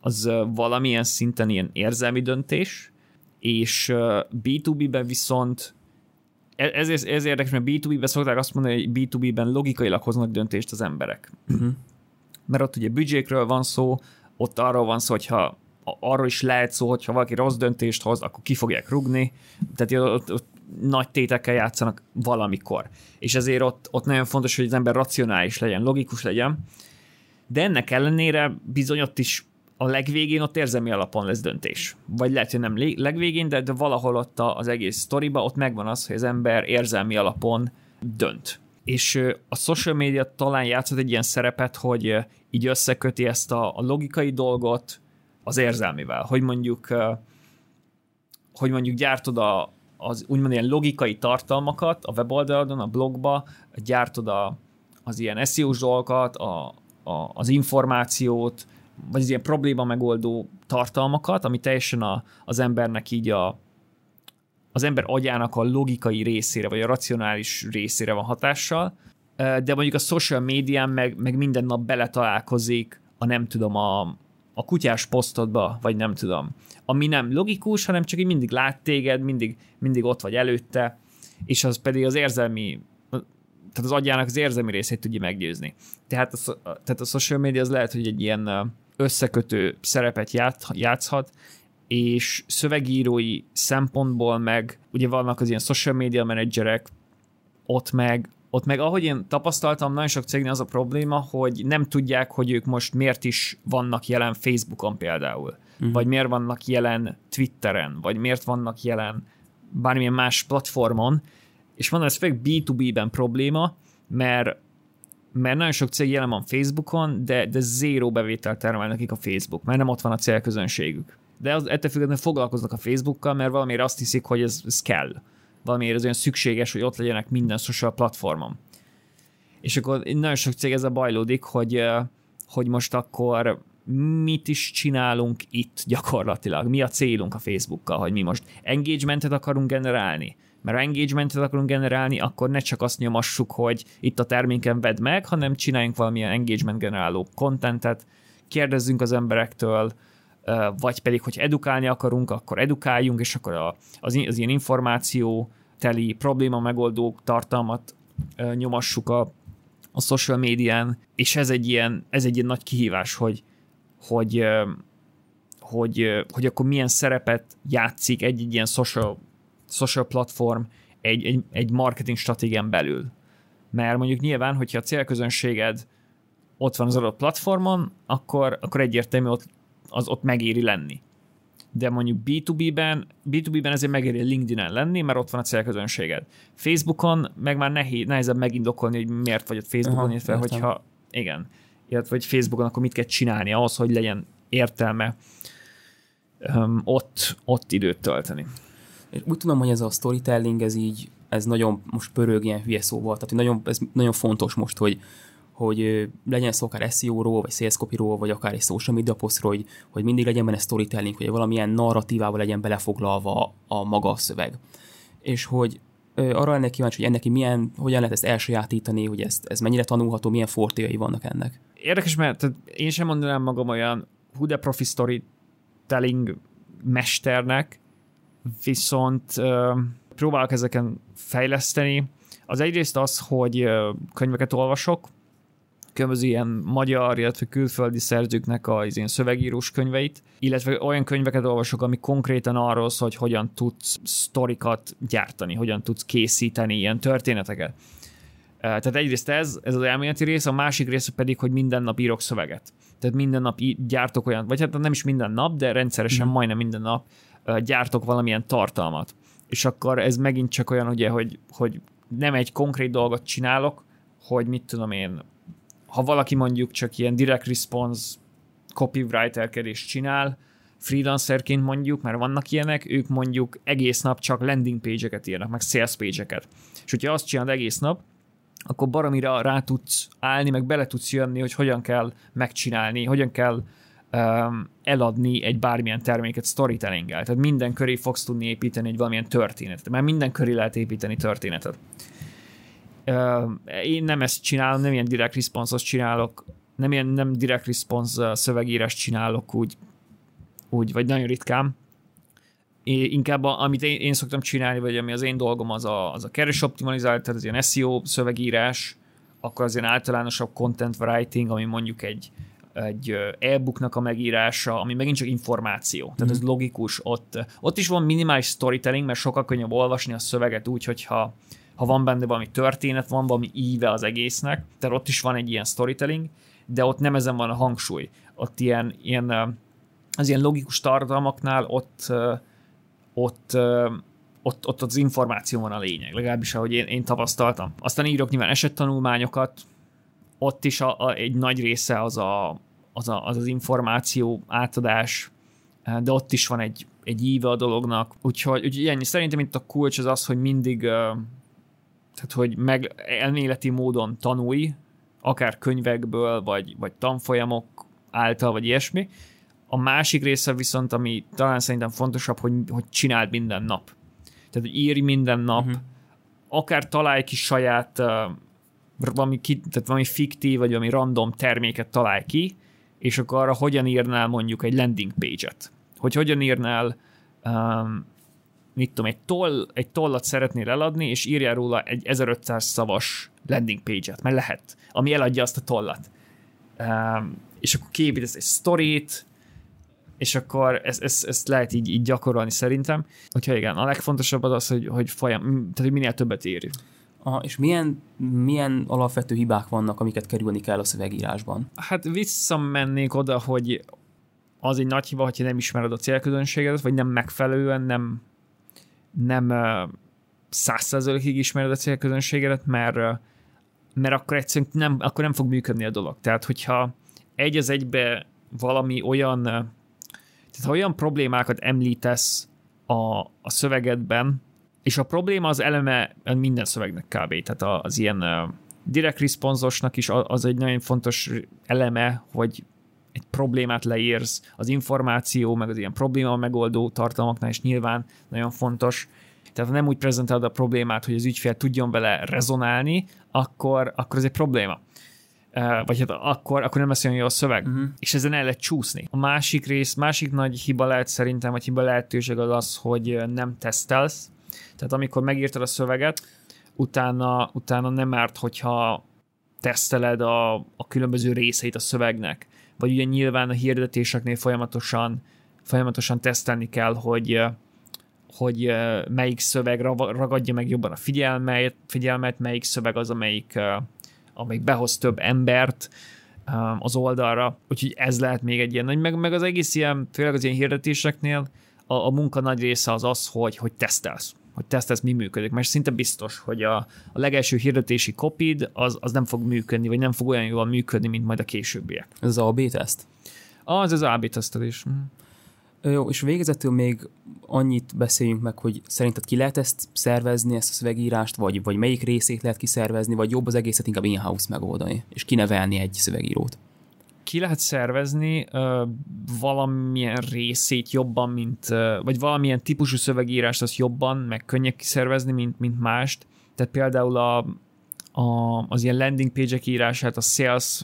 az valamilyen szinten ilyen érzelmi döntés, és B2B-ben viszont ez, ez érdekes, mert B2B-ben szokták azt mondani, hogy B2B-ben logikailag hoznak döntést az emberek. Uh-huh. Mert ott ugye büdzsékről van szó, ott arról van szó, hogyha arról is lehet szó, hogyha valaki rossz döntést hoz, akkor ki fogják rugni, tehát ott, ott nagy tétekkel játszanak valamikor. És ezért ott, ott nagyon fontos, hogy az ember racionális legyen, logikus legyen, de ennek ellenére bizony ott is a legvégén ott érzelmi alapon lesz döntés. Vagy lehet, hogy nem legvégén, de, de valahol ott az egész sztoriba ott megvan az, hogy az ember érzelmi alapon dönt. És a social media talán játszott egy ilyen szerepet, hogy így összeköti ezt a, a logikai dolgot az érzelmivel, hogy mondjuk hogy mondjuk gyártod a, az úgymond ilyen logikai tartalmakat a weboldalon, a blogba, gyártod a, az ilyen SEO-s dolgokat, a, a, az információt, vagy ilyen probléma megoldó tartalmakat, ami teljesen a, az embernek így a, az ember agyának a logikai részére, vagy a racionális részére van hatással, de mondjuk a social médián meg, meg minden nap beletalálkozik a nem tudom, a, a kutyás posztodba, vagy nem tudom, ami nem logikus, hanem csak így mindig lát téged, mindig, mindig ott vagy előtte, és az pedig az érzelmi, tehát az agyának az érzelmi részét tudja meggyőzni. Tehát a, tehát a social media az lehet, hogy egy ilyen összekötő szerepet játszhat, és szövegírói szempontból meg, ugye vannak az ilyen social media menedzserek, ott meg ott meg ahogy én tapasztaltam, nagyon sok cégnél az a probléma, hogy nem tudják, hogy ők most miért is vannak jelen Facebookon például, uh-huh. vagy miért vannak jelen Twitteren, vagy miért vannak jelen bármilyen más platformon, és van ez főleg B2B-ben probléma, mert mert nagyon sok cég jelen van Facebookon, de, de zéró bevételt termel nekik a Facebook, mert nem ott van a célközönségük. De az, ettől függetlenül foglalkoznak a Facebookkal, mert valamiért azt hiszik, hogy ez, ez kell valamiért az olyan szükséges, hogy ott legyenek minden social platformon. És akkor nagyon sok cég ezzel bajlódik, hogy, hogy most akkor mit is csinálunk itt gyakorlatilag, mi a célunk a Facebookkal, hogy mi most engagementet akarunk generálni, mert ha engagementet akarunk generálni, akkor ne csak azt nyomassuk, hogy itt a terméken vedd meg, hanem csináljunk valamilyen engagement generáló contentet, kérdezzünk az emberektől, vagy pedig, hogy edukálni akarunk, akkor edukáljunk, és akkor az, az ilyen információ teli probléma megoldó tartalmat nyomassuk a, a social médián, és ez egy ilyen, ez egy ilyen nagy kihívás, hogy, hogy, hogy, hogy akkor milyen szerepet játszik egy, egy ilyen social, social platform egy, egy, egy marketing stratégián belül. Mert mondjuk nyilván, hogyha a célközönséged ott van az adott platformon, akkor, akkor egyértelmű ott az ott megéri lenni. de mondjuk B2B-ben, B2B-ben ezért megéri LinkedIn-en lenni, mert ott van a célközönséged. Facebookon meg már nehéz, nehezebb megindokolni, hogy miért vagy ott Facebookon, Aha, illetve értem. hogyha, igen, illetve hogy Facebookon akkor mit kell csinálni ahhoz, hogy legyen értelme um, ott, ott időt tölteni. És úgy tudom, hogy ez a storytelling, ez így, ez nagyon most pörög ilyen hülye szóval, tehát nagyon, ez nagyon fontos most, hogy, hogy legyen szó akár SEO-ról, vagy sales copy-ról, vagy akár egy social media posztról, hogy, hogy mindig legyen benne storytelling, hogy valamilyen narratívával legyen belefoglalva a maga a szöveg. És hogy arra lennék kíváncsi, hogy ennek milyen, hogyan lehet ezt elsajátítani, hogy ezt, ez mennyire tanulható, milyen fortéjai vannak ennek. Érdekes, mert én sem mondanám magam olyan hú de profi storytelling mesternek, viszont próbálok ezeken fejleszteni. Az egyrészt az, hogy könyveket olvasok, különböző ilyen magyar, illetve külföldi szerzőknek a ilyen szövegírós könyveit, illetve olyan könyveket olvasok, ami konkrétan arról szól, hogy hogyan tudsz sztorikat gyártani, hogyan tudsz készíteni ilyen történeteket. Tehát egyrészt ez, ez az elméleti rész, a másik része pedig, hogy minden nap írok szöveget. Tehát minden nap gyártok olyan, vagy hát nem is minden nap, de rendszeresen mm. majdnem minden nap gyártok valamilyen tartalmat. És akkor ez megint csak olyan, ugye, hogy, hogy nem egy konkrét dolgot csinálok, hogy mit tudom én, ha valaki mondjuk csak ilyen direct response copywriterkedést csinál, freelancerként mondjuk, mert vannak ilyenek, ők mondjuk egész nap csak landing page-eket írnak, meg sales page-eket. És hogyha azt csinálod egész nap, akkor baromira rá tudsz állni, meg bele tudsz jönni, hogy hogyan kell megcsinálni, hogyan kell eladni egy bármilyen terméket storytellinggel. Tehát minden köré fogsz tudni építeni egy valamilyen történetet, mert minden köré lehet építeni történetet. Én nem ezt csinálom, nem ilyen direct response csinálok, nem ilyen nem direct response szövegírás csinálok úgy, úgy, vagy nagyon ritkán. É, inkább a, amit én, én szoktam csinálni, vagy ami az én dolgom, az a, az a keres optimalizált, tehát az ilyen SEO szövegírás, akkor az ilyen általánosabb content writing, ami mondjuk egy, egy e-booknak a megírása, ami megint csak információ. Tehát mm. ez logikus. Ott, ott is van minimális storytelling, mert sokkal könnyebb olvasni a szöveget úgy, hogyha ha van benne valami történet, van valami íve az egésznek, tehát ott is van egy ilyen storytelling, de ott nem ezen van a hangsúly. Ott ilyen, ilyen az ilyen logikus tartalmaknál ott, ott, ott, ott az információ van a lényeg, legalábbis ahogy én, én tapasztaltam. Aztán írok nyilván esettanulmányokat, ott is a, a, egy nagy része az, a, az, a, az az információ átadás, de ott is van egy, egy íve a dolognak. Úgyhogy, úgyhogy ennyi. Szerintem itt a kulcs az az, hogy mindig tehát hogy meg elméleti módon tanulj, akár könyvekből, vagy, vagy tanfolyamok által, vagy ilyesmi. A másik része viszont, ami talán szerintem fontosabb, hogy, hogy csináld minden nap. Tehát, hogy írj minden nap, uh-huh. akár találj ki saját uh, valami, ki, tehát valami fiktív, vagy valami random terméket találj ki, és akkor arra hogyan írnál mondjuk egy landing page-et. Hogy hogyan írnál um, mit tudom, egy, toll, egy tollat szeretnél eladni, és írjál róla egy 1500 szavas landing page-et, mert lehet, ami eladja azt a tollat. Um, és akkor kiépítesz egy sztorit, és akkor ezt, ezt, ezt lehet így, így gyakorolni szerintem. Hogyha igen, a legfontosabb az az, hogy, hogy, folyam, tehát, hogy minél többet írj. Aha, és milyen, milyen alapvető hibák vannak, amiket kerülni kell a szövegírásban? Hát visszamennék oda, hogy az egy nagy hiba, hogyha nem ismered a célközönségedet, vagy nem megfelelően, nem, nem százszerzalékig ismered a célközönségedet, mert, mert akkor egyszerűen nem, akkor nem fog működni a dolog. Tehát, hogyha egy az egybe valami olyan, tehát ha olyan problémákat említesz a, a szövegedben, és a probléma az eleme minden szövegnek kb. Tehát az ilyen direct responsosnak is az egy nagyon fontos eleme, hogy egy problémát leírsz, az információ, meg az ilyen probléma megoldó tartalmaknál is nyilván nagyon fontos. Tehát ha nem úgy prezentálod a problémát, hogy az ügyfél tudjon vele rezonálni, akkor, akkor ez egy probléma. Vagy hát akkor, akkor nem lesz olyan jó a szöveg, uh-huh. és ezen el lehet csúszni. A másik rész, másik nagy hiba lehet szerintem, vagy hiba lehetőség az az, hogy nem tesztelsz. Tehát amikor megírtad a szöveget, utána, utána nem árt, hogyha teszteled a, a különböző részeit a szövegnek. Vagy ugye nyilván a hirdetéseknél folyamatosan, folyamatosan tesztelni kell, hogy hogy melyik szöveg ragadja meg jobban a figyelmet, figyelmet melyik szöveg az, amelyik, amelyik behoz több embert, az oldalra, úgyhogy ez lehet még egy ilyen nagy, meg, meg az egész ilyen, főleg az ilyen hirdetéseknél a, a munka nagy része az az, hogy, hogy tesztelsz hogy tesztelsz, mi működik, mert szinte biztos, hogy a, a legelső hirdetési kopid az, az nem fog működni, vagy nem fog olyan jól működni, mint majd a későbbiek. Ez az AB teszt? Az az AB tesztelés. Mhm. Jó, és végezetül még annyit beszéljünk meg, hogy szerinted ki lehet ezt szervezni, ezt a szövegírást, vagy, vagy melyik részét lehet kiszervezni, vagy jobb az egészet inkább in-house megoldani, és kinevelni egy szövegírót? Ki lehet szervezni uh, valamilyen részét jobban, mint, uh, vagy valamilyen típusú szövegírást az jobban, meg könnyebb kiszervezni, mint, mint mást. Tehát például a, a, az ilyen landing page-ek írását, a sales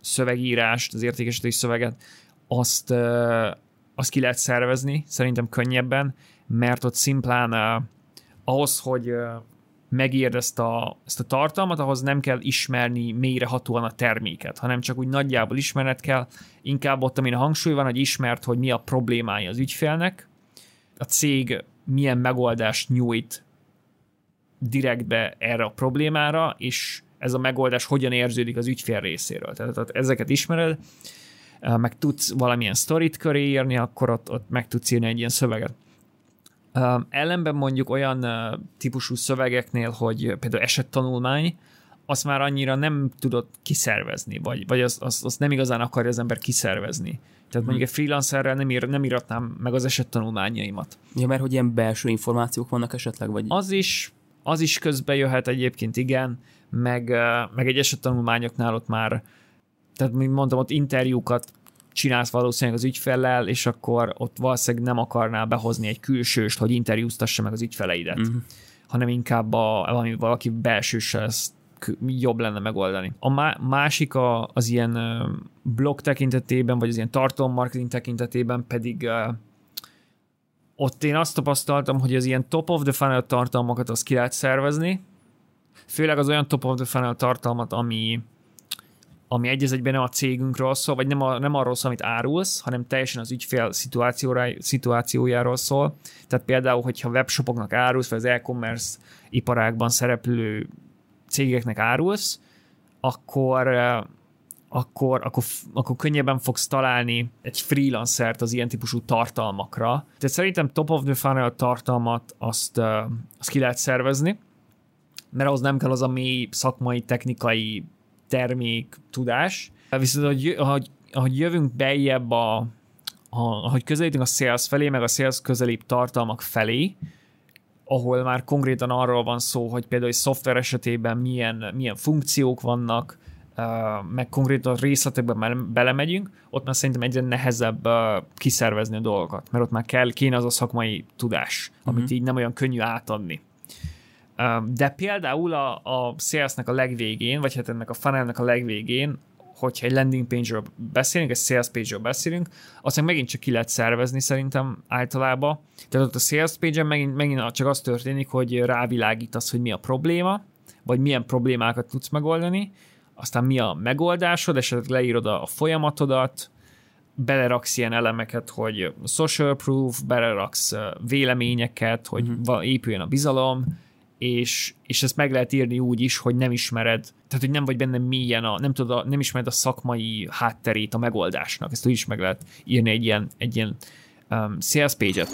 szövegírást, az értékesítés szöveget, azt, uh, azt ki lehet szervezni, szerintem könnyebben, mert ott szimplán uh, ahhoz, hogy megírd ezt a, ezt a tartalmat, ahhoz nem kell ismerni mélyrehatóan a terméket, hanem csak úgy nagyjából ismerned kell, inkább ott, amin a hangsúly van, hogy ismert, hogy mi a problémája az ügyfélnek, a cég milyen megoldást nyújt direktbe erre a problémára, és ez a megoldás hogyan érződik az ügyfél részéről. Tehát, tehát ezeket ismered, meg tudsz valamilyen sztorit köré írni, akkor ott, ott meg tudsz írni egy ilyen szöveget. Um, ellenben mondjuk olyan uh, típusú szövegeknél, hogy például esettanulmány, azt már annyira nem tudod kiszervezni, vagy, vagy azt az, az nem igazán akarja az ember kiszervezni. Tehát mondjuk egy freelancerrel nem, ír, nem íratnám meg az esettanulmányaimat. Ja, mert hogy ilyen belső információk vannak esetleg? Vagy... Az is, az is közbe jöhet egyébként, igen, meg, meg egy esettanulmányoknál ott már, tehát mint mondtam, ott interjúkat csinálsz valószínűleg az ügyfellel, és akkor ott valószínűleg nem akarnál behozni egy külsőst, hogy interjúztassa meg az ügyfeleidet, uh-huh. hanem inkább a, valami, valaki belsőssel ezt jobb lenne megoldani. A másik a, az ilyen blog tekintetében, vagy az ilyen tartalommarketing tekintetében pedig ott én azt tapasztaltam, hogy az ilyen top of the funnel tartalmakat azt ki lehet szervezni, főleg az olyan top of the funnel tartalmat, ami ami egy egyben nem a cégünkről szól, vagy nem, a, nem arról szól, amit árulsz, hanem teljesen az ügyfél szituációjáról szól. Tehát például, hogyha webshopoknak árulsz, vagy az e-commerce iparágban szereplő cégeknek árulsz, akkor akkor, akkor, akkor könnyebben fogsz találni egy freelancert az ilyen típusú tartalmakra. Tehát szerintem top of the funnel tartalmat azt, azt ki lehet szervezni, mert ahhoz nem kell az a mély szakmai, technikai termék, tudás. Viszont, hogy, ahogy, ahogy jövünk bejebb a, a, ahogy közelítünk a sales felé, meg a sales közelébb tartalmak felé, ahol már konkrétan arról van szó, hogy például egy szoftver esetében milyen, milyen funkciók vannak, meg konkrétan részletekben már belemegyünk, ott már szerintem egyre nehezebb kiszervezni a dolgokat, mert ott már kell, kéne az a szakmai tudás, amit uh-huh. így nem olyan könnyű átadni. De például a, a sales-nek a legvégén, vagy hát ennek a funnelnek a legvégén, hogyha egy landing page-ről beszélünk, egy sales page-ről beszélünk, azt megint csak ki lehet szervezni szerintem általában. Tehát ott a sales page-en megint, megint csak az történik, hogy rávilágítasz, hogy mi a probléma, vagy milyen problémákat tudsz megoldani, aztán mi a megoldásod, esetleg leírod a folyamatodat, beleraksz ilyen elemeket, hogy social proof, beleraksz véleményeket, hogy uh-huh. épüljön a bizalom, és, és ezt meg lehet írni úgy is, hogy nem ismered, tehát hogy nem vagy benne mélyen, a, nem, tudod, a, nem ismered a szakmai hátterét a megoldásnak, ezt úgy is meg lehet írni egy ilyen, egy ilyen um, sales page-et.